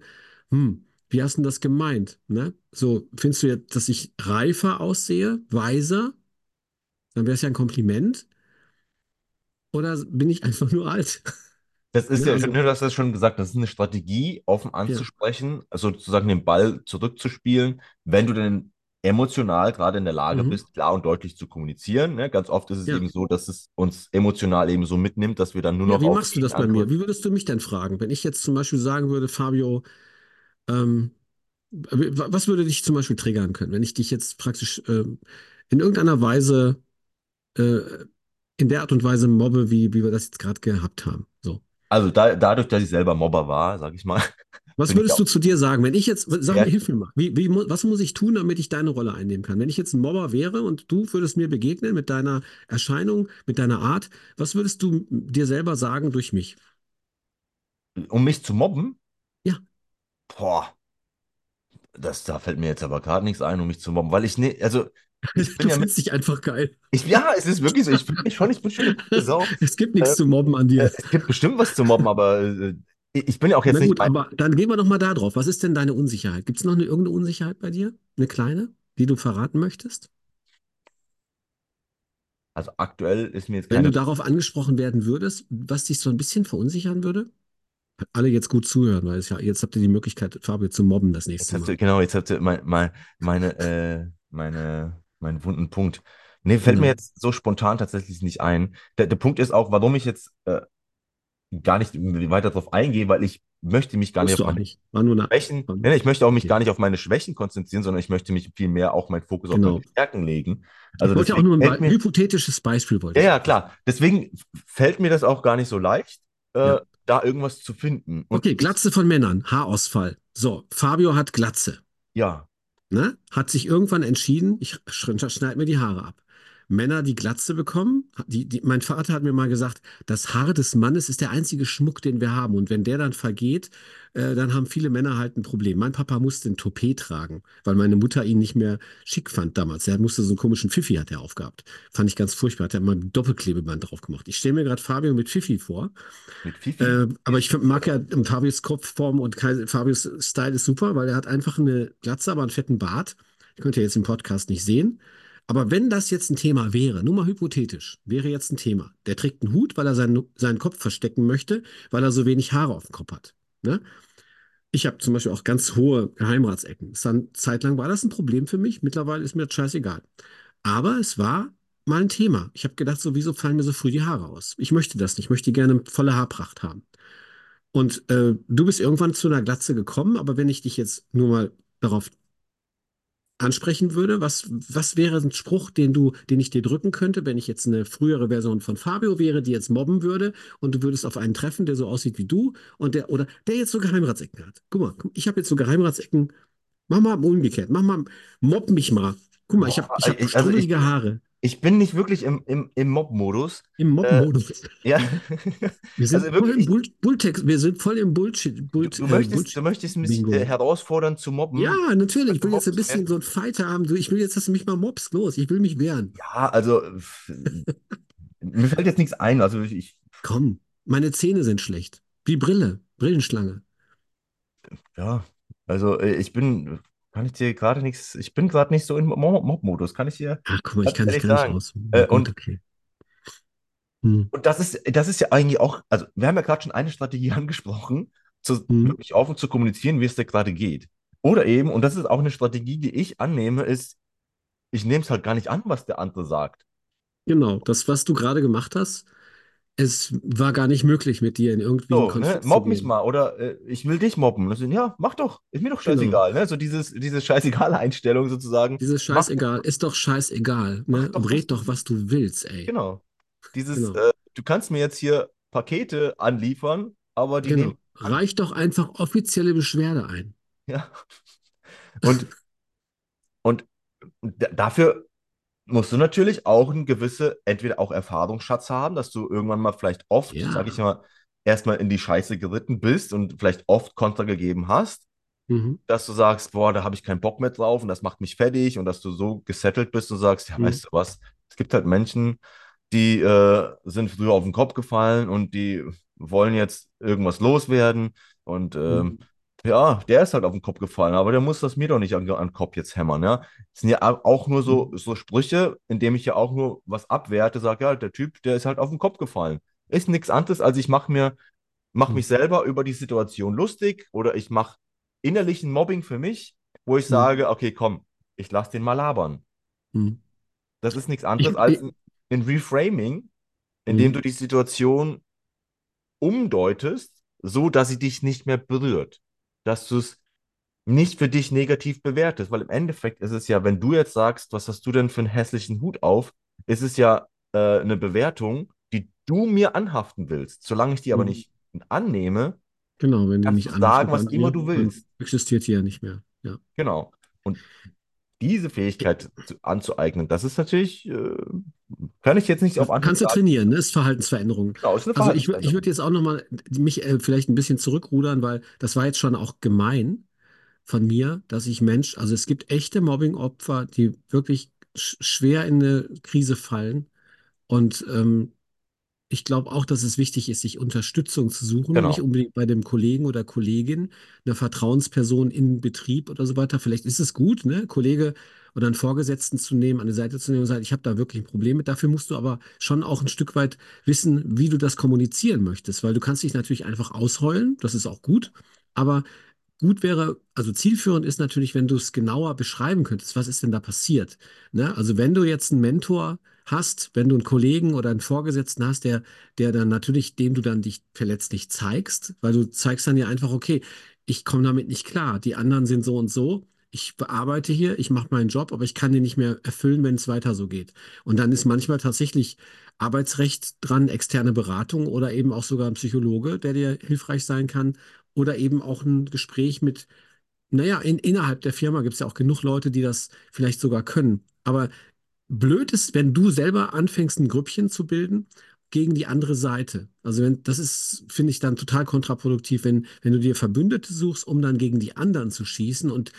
hm, wie hast du denn das gemeint? Ne? So, findest du jetzt, dass ich reifer aussehe, weiser? Dann wäre es ja ein Kompliment. Oder bin ich einfach nur alt? Das ist Ne? ja schon, Also, du hast ja schon gesagt, das ist eine Strategie, offen ja. anzusprechen, also sozusagen den Ball zurückzuspielen, wenn du denn emotional gerade in der Lage Mhm. bist, klar und deutlich zu kommunizieren. Ne? Ganz oft ist es Ja. eben so, dass es uns emotional eben so mitnimmt, dass wir dann nur Ja, noch wie auf machst du das bei mir? Wie würdest du mich denn fragen? Wenn ich jetzt zum Beispiel sagen würde, Fabio, ähm, was würde dich zum Beispiel triggern können, wenn ich dich jetzt praktisch ähm, in irgendeiner Weise, äh, in der Art und Weise mobbe, wie, wie wir das jetzt gerade gehabt haben? So. Also da, dadurch, dass ich selber Mobber war, sag ich mal, Was bin würdest du zu dir sagen, wenn ich jetzt, sag mir, sehr, hilf mir mal, wie, wie, was muss ich tun, damit ich deine Rolle einnehmen kann? Wenn ich jetzt ein Mobber wäre und du würdest mir begegnen mit deiner Erscheinung, mit deiner Art, was würdest du dir selber sagen durch mich? um mich zu mobben, Ja, boah, das, da fällt mir jetzt aber gerade nichts ein, um mich zu mobben, weil ich, ne, also ich <laughs> bin du ja mit, dich einfach geil. ich, ja, es ist wirklich so, ich mich schon, ich bin schon eine gute <laughs> Sau. Es gibt Äh, nichts zu mobben an Äh, dir. Es gibt bestimmt was zu mobben, aber äh, ich bin ja auch jetzt Na nicht gut, bei. aber dann gehen wir doch mal da drauf. Was ist denn deine Unsicherheit? Gibt es noch eine, irgendeine Unsicherheit bei dir? Eine kleine, die du verraten möchtest? Also aktuell ist mir jetzt Wenn du keine. darauf angesprochen werden würdest, was dich so ein bisschen verunsichern würde? Alle jetzt gut zuhören, weil es ja, jetzt habt ihr die Möglichkeit, Fabio zu mobben das Jetzt nächste hast Mal. du, genau, jetzt hast du mein, mein, meine, äh, meine, meinen wunden Punkt. Nee, fällt mir Genau. jetzt so spontan tatsächlich nicht ein. Der, der Punkt ist auch, warum ich jetzt äh, gar nicht weiter darauf eingehe, weil ich möchte mich gar nicht auf meine nicht. Schwächen, nee, ich möchte auch mich gar nicht auf meine Schwächen konzentrieren, sondern ich möchte mich viel mehr auch meinen Fokus auf meine Genau. Stärken legen. Ich Also wollte ja auch nur ein hypothetisches Beispiel, wollte Ja, ich ja, klar. Deswegen fällt mir das auch gar nicht so leicht, äh, Ja. da irgendwas zu finden. Und Okay, ich, Glatze von Männern, Haarausfall. So, Fabio hat Glatze. ja, ne, hat sich irgendwann entschieden, ich sch- schneide mir die Haare ab. Männer, die Glatze bekommen, die, die, mein Vater hat mir mal gesagt, das Haar des Mannes ist der einzige Schmuck, den wir haben. Und wenn der dann vergeht, äh, dann haben viele Männer halt ein Problem. Mein Papa musste ein Toupet tragen, weil meine Mutter ihn nicht mehr schick fand damals. Er musste so einen komischen Pfiffi hat er aufgehabt. Fand ich ganz furchtbar. Hat er mal ein Doppelklebeband drauf gemacht. Ich stelle mir gerade Fabio mit Pfiffi vor. mit Fifi. Äh, aber ich mag ja Fabius Kopfform und Fabius Style ist super, weil er hat einfach eine Glatze, aber einen fetten Bart. Ich könnte ja jetzt im Podcast nicht sehen. Aber wenn das jetzt ein Thema wäre, nur mal hypothetisch, wäre jetzt ein Thema. Der trägt einen Hut, weil er seinen, seinen Kopf verstecken möchte, weil er so wenig Haare auf dem Kopf hat. Ne? Ich habe zum Beispiel auch ganz hohe Geheimratsecken. Dann, zeitlang war das ein Problem für mich. Mittlerweile ist mir das scheißegal. Aber es war mal ein Thema. Ich habe gedacht, so, wieso fallen mir so früh die Haare aus? Ich möchte das nicht. Ich möchte gerne volle Haarpracht haben. Und äh, du bist irgendwann zu einer Glatze gekommen, aber wenn ich dich jetzt nur mal darauf ansprechen würde, was, was wäre ein Spruch, den du, den ich dir drücken könnte, wenn ich jetzt eine frühere Version von Fabio wäre, die jetzt mobben würde und du würdest auf einen treffen, der so aussieht wie du und der oder der jetzt so Geheimratsecken hat. Guck mal, ich habe jetzt so Geheimratsecken. Mach mal umgekehrt, mach mal, mobb mich mal. Guck mal, ich habe ich hab ich, also Haare. Ich bin nicht wirklich im, im, im Mob-Modus. Im Äh, Mob-Modus. ja, <laughs> Wir also sind voll wirklich, im ich, Bull Bulltext, wir sind voll im Bullshit, Bull du, du äh, möchtest, du Bullshit möchtest mich äh, Bingo. herausfordern zu Ja, mobben, natürlich. Ich will jetzt ein bisschen so ein Fight haben. Du, ich will jetzt, dass du mich mal mobst. Los, ich will mich wehren. Ja, also <laughs> mir fällt jetzt nichts ein. Also ich, Komm, meine Zähne sind schlecht. Die Brille, Brillenschlange. ja, also äh, ich bin, kann ich dir gerade nichts, ich bin gerade nicht so im Mo- Mob-Modus, kann ich dir Ach, guck mal, ich kann dich gar nicht sagen. aus. Na Äh, und okay. Hm, Und das ist, das ist ja eigentlich auch, also wir haben ja gerade schon eine Strategie <laughs> angesprochen, zu, hm. wirklich offen zu kommunizieren, wie es dir gerade geht. Oder eben, und das ist auch eine Strategie, die ich annehme, ist, ich nehme es halt gar nicht an, was der andere sagt. Genau, das, was du gerade gemacht hast, es war gar nicht möglich, mit dir in irgendwie So, ne, zu mobb mich mal oder äh, ich will dich mobben. So, ja, mach doch, ist mir doch Genau. scheißegal, ne? So dieses, diese scheißegal Einstellung sozusagen. Dieses Mach, Scheißegal, ist doch scheißegal, mach ne? doch, was Red du doch, was willst. du willst, ey. Genau. Dieses, Genau. äh, du kannst mir jetzt hier Pakete anliefern, aber die Genau. Reich doch einfach offizielle Beschwerde ein. Ja. <laughs> Und, und dafür musst du natürlich auch eine gewisse, entweder auch Erfahrungsschatz haben, dass du irgendwann mal vielleicht oft, sag ich Ja. mal, erstmal in die Scheiße geritten bist und vielleicht oft Kontra gegeben hast, Mhm. dass du sagst, boah, da habe ich keinen Bock mehr drauf und das macht mich fertig und dass du so gesettelt bist und sagst, ja, Mhm. weißt du was, es gibt halt Menschen, die äh, sind früher auf den Kopf gefallen und die wollen jetzt irgendwas loswerden und ähm, Mhm. Ja, der ist halt auf den Kopf gefallen, aber der muss das mir doch nicht an, an den Kopf jetzt hämmern, ja. Das sind ja au- auch nur so, Mhm. so Sprüche, indem ich ja auch nur was abwerte, sage, ja, der Typ, der ist halt auf den Kopf gefallen. Ist nichts anderes, als ich mache mir, mache Mhm. mich selber über die Situation lustig oder ich mache innerlichen Mobbing für mich, wo ich Mhm. sage, okay, komm, ich lass den mal labern. Mhm. Das ist nichts Ich, anderes als ich, ein, ein Reframing, indem mhm. du die Situation umdeutest, so dass sie dich nicht mehr berührt. Dass du es nicht für dich negativ bewertest, weil im Endeffekt ist es ja, wenn du jetzt sagst, was hast du denn für einen hässlichen Hut auf, ist es ja äh, eine Bewertung, die du mir anhaften willst. Solange ich die aber Mhm. nicht annehme, Genau, wenn die kannst du sagen, was immer du willst. existiert die ja nicht mehr. Ja. Genau. Und diese Fähigkeit zu, anzueignen, das ist natürlich, äh, kann ich jetzt nicht auf Anhieb kannst du trainieren, ne? Ist Verhaltensveränderung. Genau, ist eine Also ich, ich Verhaltensveränderung. würde jetzt auch nochmal mich äh, vielleicht ein bisschen zurückrudern, weil das war jetzt schon auch gemein von mir, dass ich Mensch, also es gibt echte Mobbing-Opfer, die wirklich sch schwer in eine Krise fallen. Und ähm, ich glaube auch, dass es wichtig ist, sich Unterstützung zu suchen und nicht Genau. unbedingt bei dem Kollegen oder Kollegin, einer Vertrauensperson im Betrieb oder so weiter. Vielleicht ist es gut, ne, Kollege oder einen Vorgesetzten zu nehmen, an die Seite zu nehmen und sagen, ich habe da wirklich ein Problem mit. Dafür musst du aber schon auch ein Stück weit wissen, wie du das kommunizieren möchtest, weil du kannst dich natürlich einfach ausheulen, das ist auch gut, aber Gut wäre, also zielführend ist natürlich, wenn du es genauer beschreiben könntest, was ist denn da passiert? Ne? Also wenn du jetzt einen Mentor hast, wenn du einen Kollegen oder einen Vorgesetzten hast, der, der dann natürlich, dem du dann dich verletzlich zeigst, weil du zeigst dann ja einfach, okay, ich komme damit nicht klar, die anderen sind so und so, ich bearbeite hier, ich mache meinen Job, aber ich kann den nicht mehr erfüllen, wenn es weiter so geht. Und dann ist manchmal tatsächlich Arbeitsrecht dran, externe Beratung oder eben auch sogar ein Psychologe, der dir hilfreich sein kann oder eben auch ein Gespräch mit, naja, in, innerhalb der Firma gibt es ja auch genug Leute, die das vielleicht sogar können. Aber blöd ist, wenn du selber anfängst, ein Grüppchen zu bilden gegen die andere Seite. Also wenn, das ist, finde ich, dann total kontraproduktiv, wenn, wenn du dir Verbündete suchst, um dann gegen die anderen zu schießen und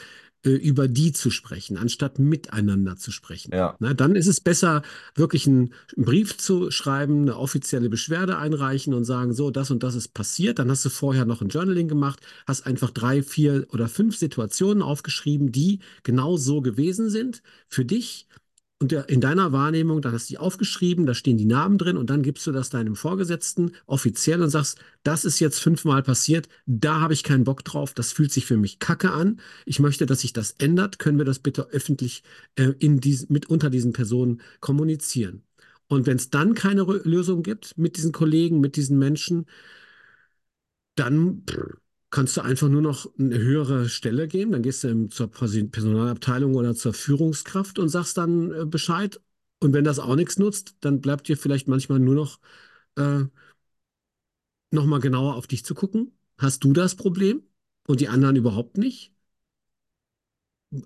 äh, über die zu sprechen, anstatt miteinander zu sprechen. Ja. Na, dann ist es besser, wirklich einen, einen Brief zu schreiben, eine offizielle Beschwerde einreichen und sagen, so, das und das ist passiert. Dann hast du vorher noch ein Journaling gemacht, hast einfach drei, vier oder fünf Situationen aufgeschrieben, die genau so gewesen sind für dich und der, in deiner Wahrnehmung, dann hast du die aufgeschrieben, da stehen die Namen drin und dann gibst du das deinem Vorgesetzten offiziell und sagst, das ist jetzt fünfmal passiert, da habe ich keinen Bock drauf, das fühlt sich für mich kacke an. Ich möchte, dass sich das ändert. Können wir das bitte öffentlich äh, in dies, mit unter diesen Personen kommunizieren? Und wenn es dann keine Lösung gibt mit diesen Kollegen, mit diesen Menschen, dann pff, kannst du einfach nur noch eine höhere Stelle geben. Dann gehst du zur Personalabteilung oder zur Führungskraft und sagst dann äh, Bescheid. Und wenn das auch nichts nutzt, dann bleibt dir vielleicht manchmal nur noch, äh, noch mal genauer auf dich zu gucken. Hast du das Problem und die anderen überhaupt nicht?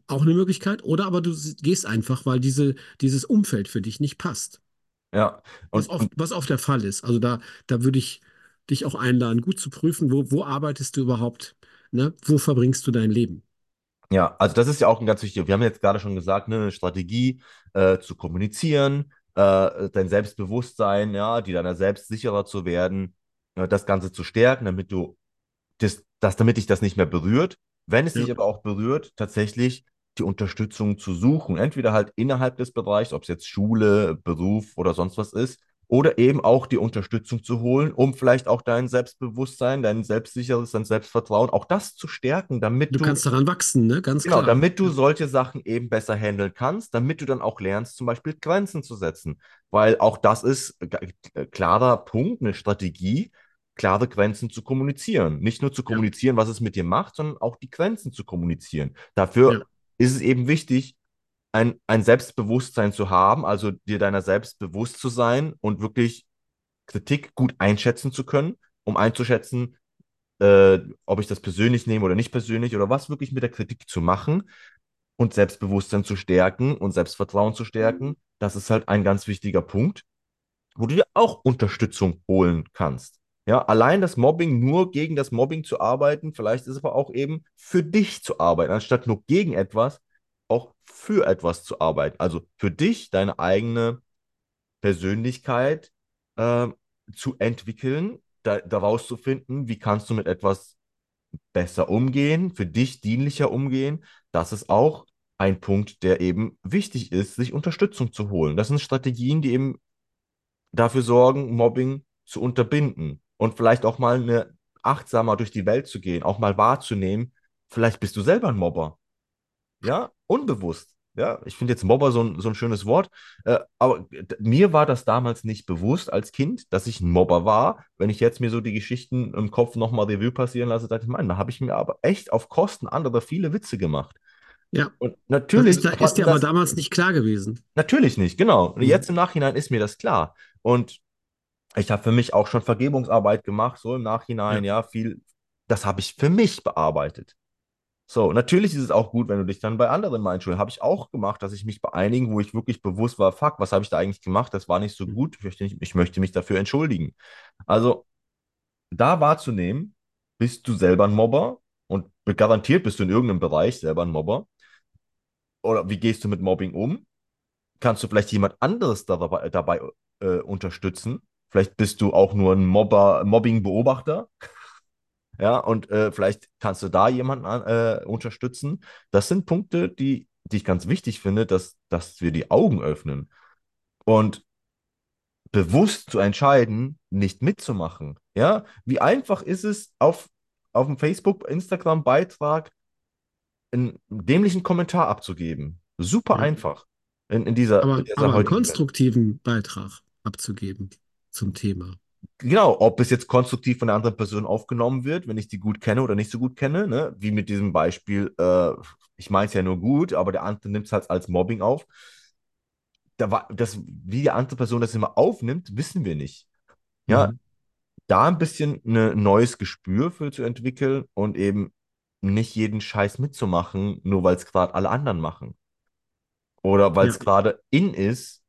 auch eine Möglichkeit. Oder aber du gehst einfach, weil diese, dieses Umfeld für dich nicht passt. Ja, Was und, oft, und was oft der Fall ist. Also da, da würde ich dich auch einladen, gut zu prüfen, wo, wo arbeitest du überhaupt, ne? Wo verbringst du dein Leben? ja, also das ist ja auch ein ganz wichtiger. Wir haben jetzt gerade schon gesagt, ne, eine Strategie äh, zu kommunizieren, äh, dein Selbstbewusstsein, ja, die deiner selbst sicherer zu werden, äh, das Ganze zu stärken, damit du das, das, damit dich das nicht mehr berührt. Wenn es Ja, dich aber auch berührt, tatsächlich die Unterstützung zu suchen. Entweder halt innerhalb des Bereichs, ob es jetzt Schule, Beruf oder sonst was ist, oder eben auch die Unterstützung zu holen, um vielleicht auch dein Selbstbewusstsein, dein selbstsicheres, dein Selbstvertrauen, auch das zu stärken, damit du du kannst daran wachsen, ne? Ganz Genau, klar. damit du solche Sachen eben besser handeln kannst, damit du dann auch lernst, zum Beispiel Grenzen zu setzen. Weil auch das ist äh, klarer Punkt, eine Strategie, klare Grenzen zu kommunizieren. Nicht nur zu Ja, kommunizieren, was es mit dir macht, sondern auch die Grenzen zu kommunizieren. ja, Dafür ist es eben wichtig, ein, ein Selbstbewusstsein zu haben, also dir deiner selbst bewusst zu sein und wirklich Kritik gut einschätzen zu können, um einzuschätzen, äh, ob ich das persönlich nehme oder nicht persönlich oder was wirklich mit der Kritik zu machen und Selbstbewusstsein zu stärken und Selbstvertrauen zu stärken. Das ist halt ein ganz wichtiger Punkt, wo du dir auch Unterstützung holen kannst. Ja, allein das Mobbing, nur gegen das Mobbing zu arbeiten, vielleicht ist es aber auch eben für dich zu arbeiten, anstatt nur gegen etwas, auch für etwas zu arbeiten. Also für dich, deine eigene Persönlichkeit äh, zu entwickeln, da, daraus zu finden, wie kannst du mit etwas besser umgehen, für dich dienlicher umgehen. Das ist auch ein Punkt, der eben wichtig ist, sich Unterstützung zu holen. Das sind Strategien, die eben dafür sorgen, Mobbing zu unterbinden und vielleicht auch mal eine achtsamer durch die Welt zu gehen, auch mal wahrzunehmen, vielleicht bist du selber ein Mobber. Ja, unbewusst. Ja, ich finde jetzt Mobber so ein, so ein schönes Wort. Äh, aber mir war das damals nicht bewusst als Kind, dass ich ein Mobber war. Wenn ich jetzt mir so die Geschichten im Kopf nochmal Revue passieren lasse, dachte ich, Mann, da habe ich mir aber echt auf Kosten anderer viele Witze gemacht. ja. Und Das ist, natürlich da ist mir dir aber das, damals nicht klar gewesen. natürlich nicht, genau. Und Mhm. jetzt im Nachhinein ist mir das klar. Und ich habe für mich auch schon Vergebungsarbeit gemacht, so im Ja, Nachhinein, ja, viel, das habe ich für mich bearbeitet. So, natürlich ist es auch gut, wenn du dich dann bei anderen mal entschuldigst. Habe ich auch gemacht, dass ich mich bei einigen, wo ich wirklich bewusst war, fuck, was habe ich da eigentlich gemacht? Das war nicht so gut. Ich möchte, nicht, ich möchte mich dafür entschuldigen. Also, da wahrzunehmen, bist du selber ein Mobber und garantiert bist du in irgendeinem Bereich selber ein Mobber. Oder wie gehst du mit Mobbing um? Kannst du vielleicht jemand anderes dabei, dabei äh, unterstützen? Vielleicht bist du auch nur ein Mobber, Mobbing-Beobachter ja, und äh, vielleicht kannst du da jemanden an, äh, unterstützen. Das sind Punkte, die, die ich ganz wichtig finde, dass, dass wir die Augen öffnen und bewusst zu entscheiden, nicht mitzumachen. Ja, wie einfach ist es, auf, auf dem Facebook, Instagram-Beitrag einen dämlichen Kommentar abzugeben? Super ja. einfach in, in dieser, in Aber, dieser aber einen Welt. konstruktiven Beitrag abzugeben zum Thema. Genau, ob es jetzt konstruktiv von der anderen Person aufgenommen wird, wenn ich die gut kenne oder nicht so gut kenne, ne? Wie mit diesem Beispiel, äh, ich meine es ja nur gut, aber der andere nimmt es halt als Mobbing auf. Da war das, wie die andere Person das immer aufnimmt, wissen wir nicht. Ja, Mhm. da ein bisschen ein neues Gespür für zu entwickeln und eben nicht jeden Scheiß mitzumachen, nur weil es gerade alle anderen machen. Oder weil Ja, es gerade in ist,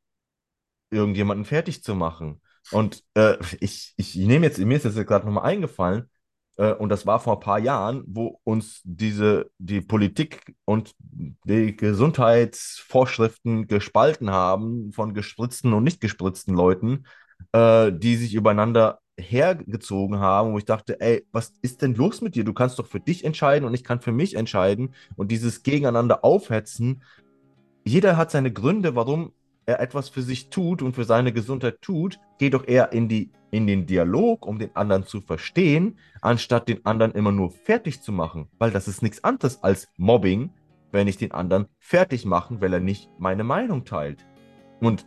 irgendjemanden fertig zu machen. Und äh, ich, ich nehme jetzt, mir ist das gerade nochmal eingefallen, äh, und das war vor ein paar Jahren, wo uns diese, die Politik und die Gesundheitsvorschriften gespalten haben von gespritzten und nicht gespritzten Leuten, äh, die sich übereinander hergezogen haben, wo ich dachte, ey, was ist denn los mit dir? Du kannst doch für dich entscheiden und ich kann für mich entscheiden. Und dieses Gegeneinander aufhetzen, jeder hat seine Gründe, warum er etwas für sich tut und für seine Gesundheit tut. Geh doch eher in die, in den Dialog, um den anderen zu verstehen, anstatt den anderen immer nur fertig zu machen. Weil das ist nichts anderes als Mobbing, wenn ich den anderen fertig mache, weil er nicht meine Meinung teilt. Und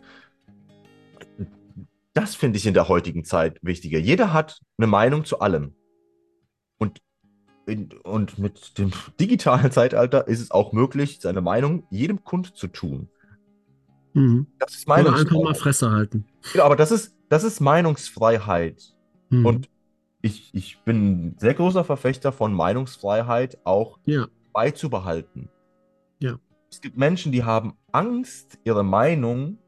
das finde ich in der heutigen Zeit wichtiger. Jeder hat eine Meinung zu allem. Und, in, und mit dem digitalen Zeitalter ist es auch möglich, seine Meinung jedem Kund zu tun. Mhm. Das ist Oder einfach mal Meinungsfreiheit. Fresse halten. Genau, aber das ist, das ist Meinungsfreiheit. Mhm. Und ich, ich bin ein sehr großer Verfechter von Meinungsfreiheit auch Ja, beizubehalten. Ja. Es gibt Menschen, die haben Angst, ihre Meinung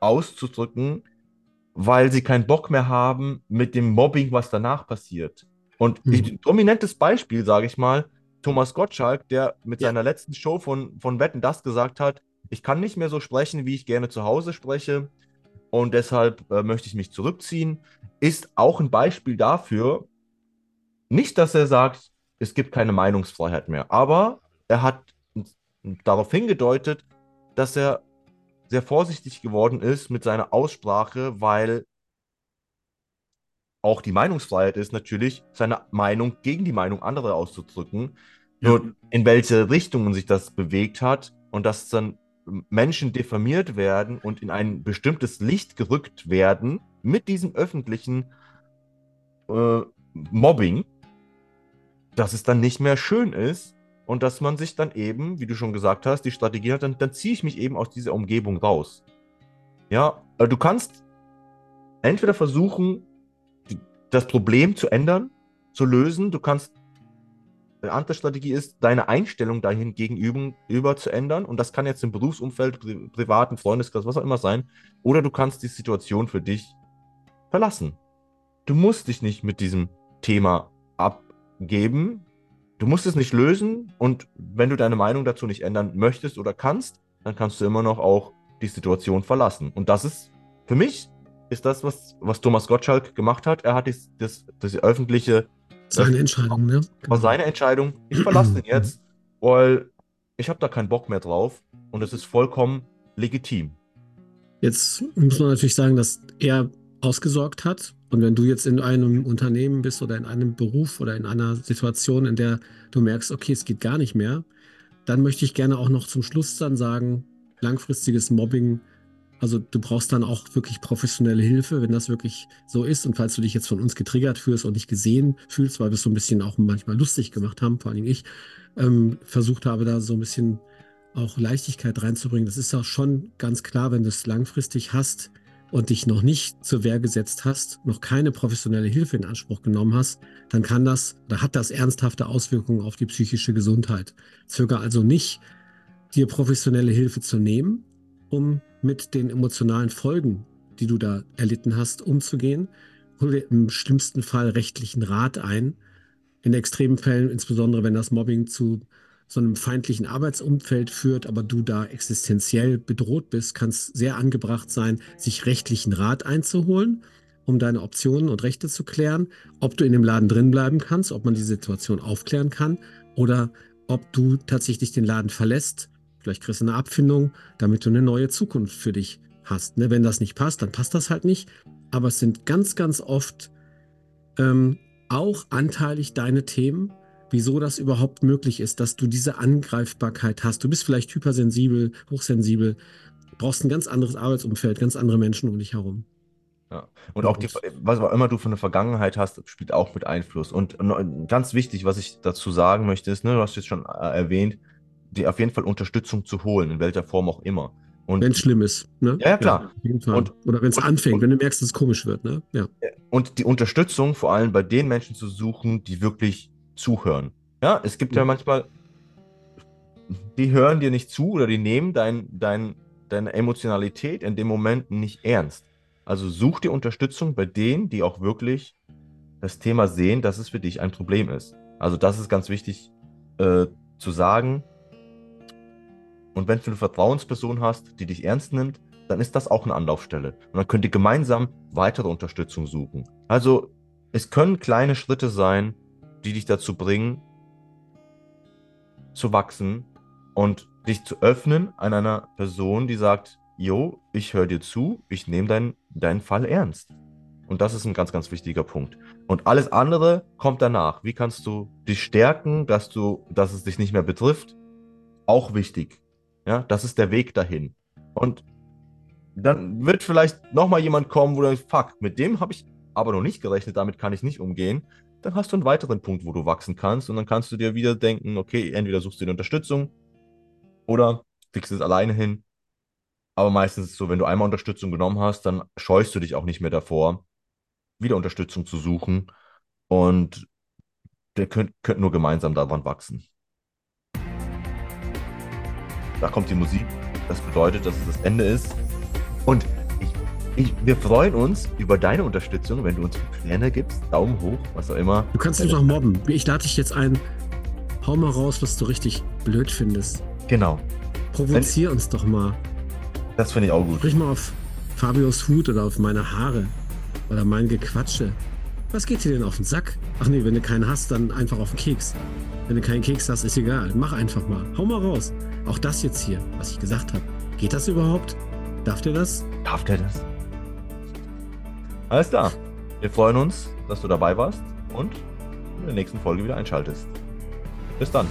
auszudrücken, weil sie keinen Bock mehr haben mit dem Mobbing, was danach passiert. Und Mhm. ich, prominentes Beispiel, sage ich mal, Thomas Gottschalk, der mit Ja. seiner letzten Show von, von Wetten das gesagt hat, ich kann nicht mehr so sprechen, wie ich gerne zu Hause spreche und deshalb äh, möchte ich mich zurückziehen, ist auch ein Beispiel dafür, nicht, dass er sagt, es gibt keine Meinungsfreiheit mehr, aber er hat darauf hingedeutet, dass er sehr vorsichtig geworden ist mit seiner Aussprache, weil auch die Meinungsfreiheit ist natürlich, seine Meinung gegen die Meinung anderer auszudrücken. Ja. Nur in welche Richtungen sich das bewegt hat und dass dann Menschen diffamiert werden und in ein bestimmtes Licht gerückt werden mit diesem öffentlichen äh, Mobbing, dass es dann nicht mehr schön ist und dass man sich dann eben, wie du schon gesagt hast, die Strategie hat, dann, dann ziehe ich mich eben aus dieser Umgebung raus. Ja, äh, du kannst entweder versuchen, das Problem zu ändern, zu lösen. Du kannst, eine andere Strategie ist, deine Einstellung dahin gegenüber über zu ändern. Und das kann jetzt im Berufsumfeld, pri privaten Freundeskreis, was auch immer sein. Oder du kannst die Situation für dich verlassen. Du musst dich nicht mit diesem Thema abgeben. Du musst es nicht lösen. Und wenn du deine Meinung dazu nicht ändern möchtest oder kannst, dann kannst du immer noch auch die Situation verlassen. Und das ist für mich ist das, was, was Thomas Gottschalk gemacht hat. Er hat das, das, das öffentliche. Seine Entscheidung, ne? War seine Entscheidung. Ich verlasse den jetzt, weil ich habe da keinen Bock mehr drauf. Und es ist vollkommen legitim. Jetzt muss man natürlich sagen, dass er ausgesorgt hat. Und wenn du jetzt in einem Unternehmen bist oder in einem Beruf oder in einer Situation, in der du merkst, okay, es geht gar nicht mehr, dann möchte ich gerne auch noch zum Schluss dann sagen, langfristiges Mobbing, also du brauchst dann auch wirklich professionelle Hilfe, wenn das wirklich so ist. Und falls du dich jetzt von uns getriggert fühlst und nicht gesehen fühlst, weil wir es so ein bisschen auch manchmal lustig gemacht haben, vor allem ich, ähm, versucht habe, da so ein bisschen auch Leichtigkeit reinzubringen. Das ist auch schon ganz klar, wenn du es langfristig hast und dich noch nicht zur Wehr gesetzt hast, noch keine professionelle Hilfe in Anspruch genommen hast, dann kann das oder hat das ernsthafte Auswirkungen auf die psychische Gesundheit. Zöger also nicht, dir professionelle Hilfe zu nehmen, um mit den emotionalen Folgen, die du da erlitten hast, umzugehen. Hol dir im schlimmsten Fall rechtlichen Rat ein. In extremen Fällen, insbesondere wenn das Mobbing zu so einem feindlichen Arbeitsumfeld führt, aber du da existenziell bedroht bist, kann es sehr angebracht sein, sich rechtlichen Rat einzuholen, um deine Optionen und Rechte zu klären, ob du in dem Laden drin bleiben kannst, ob man die Situation aufklären kann oder ob du tatsächlich den Laden verlässt. Vielleicht kriegst du eine Abfindung, damit du eine neue Zukunft für dich hast. Ne? Wenn das nicht passt, dann passt das halt nicht. Aber es sind ganz, ganz oft ähm, auch anteilig deine Themen, wieso das überhaupt möglich ist, dass du diese Angreifbarkeit hast. Du bist vielleicht hypersensibel, hochsensibel, brauchst ein ganz anderes Arbeitsumfeld, ganz andere Menschen um dich herum. Ja. Und auch die, was auch immer du für eine Vergangenheit hast, spielt auch mit Einfluss. Und ganz wichtig, was ich dazu sagen möchte, ist, ne, du hast jetzt schon erwähnt, dir auf jeden Fall Unterstützung zu holen, in welcher Form auch immer. Wenn es schlimm ist. Ne? Ja, klar. Ja, jeden Fall. Und, Oder wenn es anfängt, und, wenn du merkst, dass es komisch wird. Ne? Ja. Und die Unterstützung vor allem bei den Menschen zu suchen, die wirklich zuhören. Ja, es gibt ja, ja manchmal, die hören dir nicht zu oder die nehmen dein, dein, deine Emotionalität in dem Moment nicht ernst. Also such dir Unterstützung bei denen, die auch wirklich das Thema sehen, dass es für dich ein Problem ist. Also das ist ganz wichtig äh, zu sagen. Und wenn du eine Vertrauensperson hast, die dich ernst nimmt, dann ist das auch eine Anlaufstelle. Und dann könnt ihr gemeinsam weitere Unterstützung suchen. Also es können kleine Schritte sein, die dich dazu bringen, zu wachsen und dich zu öffnen an einer Person, die sagt, Jo, ich höre dir zu, ich nehme dein, deinen Fall ernst. Und das ist ein ganz, ganz wichtiger Punkt. Und alles andere kommt danach. Wie kannst du dich stärken, dass du, dass es dich nicht mehr betrifft? Auch wichtig. Ja, das ist der Weg dahin. Und dann wird vielleicht nochmal jemand kommen, wo du sagst, fuck, mit dem habe ich aber noch nicht gerechnet, damit kann ich nicht umgehen. Dann hast du einen weiteren Punkt, wo du wachsen kannst. Und dann kannst du dir wieder denken, okay, entweder suchst du dir Unterstützung oder kriegst es alleine hin. Aber meistens ist es so, wenn du einmal Unterstützung genommen hast, dann scheust du dich auch nicht mehr davor, wieder Unterstützung zu suchen. Und der könnt, könnt nur gemeinsam daran wachsen. Da kommt die Musik. Das bedeutet, dass es das Ende ist. Und ich, ich, wir freuen uns über deine Unterstützung, wenn du uns Sterne gibst, Daumen hoch, was auch immer. Du kannst mich doch mobben. Ich lade dich jetzt ein. Hau mal raus, was du richtig blöd findest. Genau. Provozier uns doch mal. Das finde ich auch gut. Sprich mal auf Fabios Hut oder auf meine Haare oder mein Gequatsche. Was geht dir denn auf den Sack? Ach nee, wenn du keinen hast, dann einfach auf den Keks. Wenn du keinen Keks hast, ist egal. Mach einfach mal. Hau mal raus. Auch das jetzt hier, was ich gesagt habe. Geht das überhaupt? Darf der das? Darf der das? Alles klar. Wir freuen uns, dass du dabei warst und in der nächsten Folge wieder einschaltest. Bis dann.